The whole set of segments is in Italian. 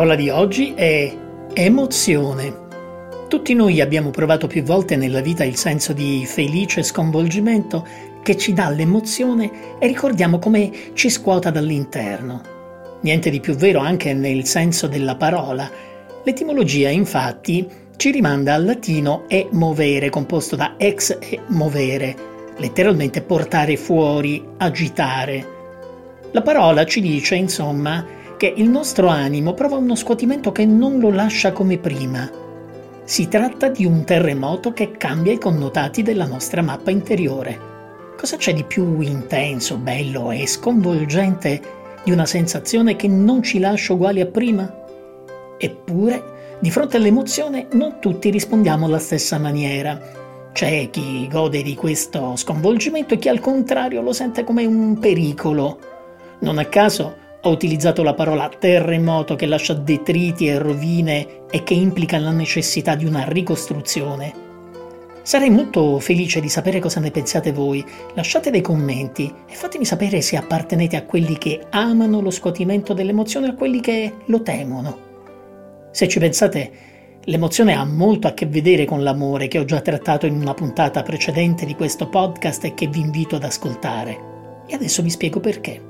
Parola di oggi è emozione. Tutti noi abbiamo provato più volte nella vita il senso di felice sconvolgimento che ci dà l'emozione e ricordiamo come ci scuota dall'interno. Niente di più vero anche nel senso della parola. L'etimologia, infatti, ci rimanda al latino e movere, composto da ex e movere, letteralmente portare fuori, agitare. La parola ci dice, insomma, che il nostro animo prova uno scuotimento che non lo lascia come prima. Si tratta di un terremoto che cambia i connotati della nostra mappa interiore. Cosa c'è di più intenso, bello e sconvolgente di una sensazione che non ci lascia uguali a prima? Eppure, di fronte all'emozione, non tutti rispondiamo alla stessa maniera. C'è chi gode di questo sconvolgimento e chi al contrario lo sente come un pericolo. Non a caso ho utilizzato la parola terremoto che lascia detriti e rovine e che implica la necessità di una ricostruzione. Sarei molto felice di sapere cosa ne pensate voi. Lasciate dei commenti e fatemi sapere se appartenete a quelli che amano lo scuotimento dell'emozione o a quelli che lo temono. Se ci pensate, l'emozione ha molto a che vedere con l'amore che ho già trattato in una puntata precedente di questo podcast e che vi invito ad ascoltare. E adesso vi spiego perché.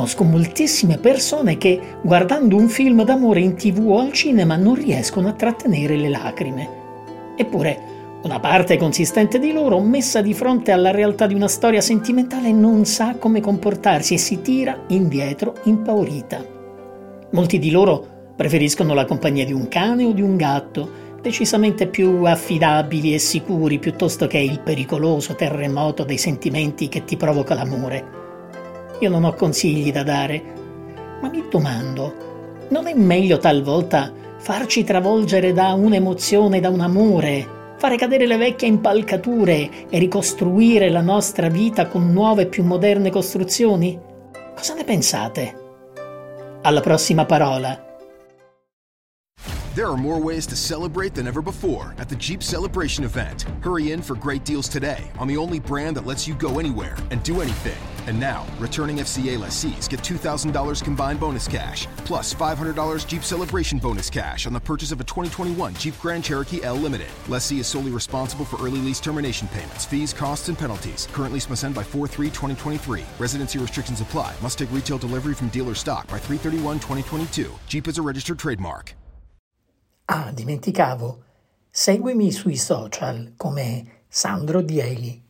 Conosco moltissime persone che, guardando un film d'amore in tv o al cinema, non riescono a trattenere le lacrime. Eppure, una parte consistente di loro, messa di fronte alla realtà di una storia sentimentale, non sa come comportarsi e si tira indietro impaurita. Molti di loro preferiscono la compagnia di un cane o di un gatto, decisamente più affidabili e sicuri piuttosto che il pericoloso terremoto dei sentimenti che ti provoca l'amore. Io non ho consigli da dare, ma mi domando, non è meglio talvolta farci travolgere da un'emozione, da un amore, fare cadere le vecchie impalcature e ricostruire la nostra vita con nuove e più moderne costruzioni? Cosa ne pensate? Alla prossima parola. There are more ways to celebrate than ever before at the Jeep Celebration event. Hurry in for great deals today on the only brand that lets you go anywhere and do anything. And now, returning FCA lessees get $2,000 combined bonus cash, plus $500 Jeep Celebration bonus cash on the purchase of a 2021 Jeep Grand Cherokee L Limited. Lessee is solely responsible for early lease termination payments, fees, costs, and penalties. Current lease must end by 4 3 2023. Residency restrictions apply. Must take retail delivery from dealer stock by 331 2022. Jeep is a registered trademark. Ah, dimenticavo. Seguimi sui social come Sandro Dieli.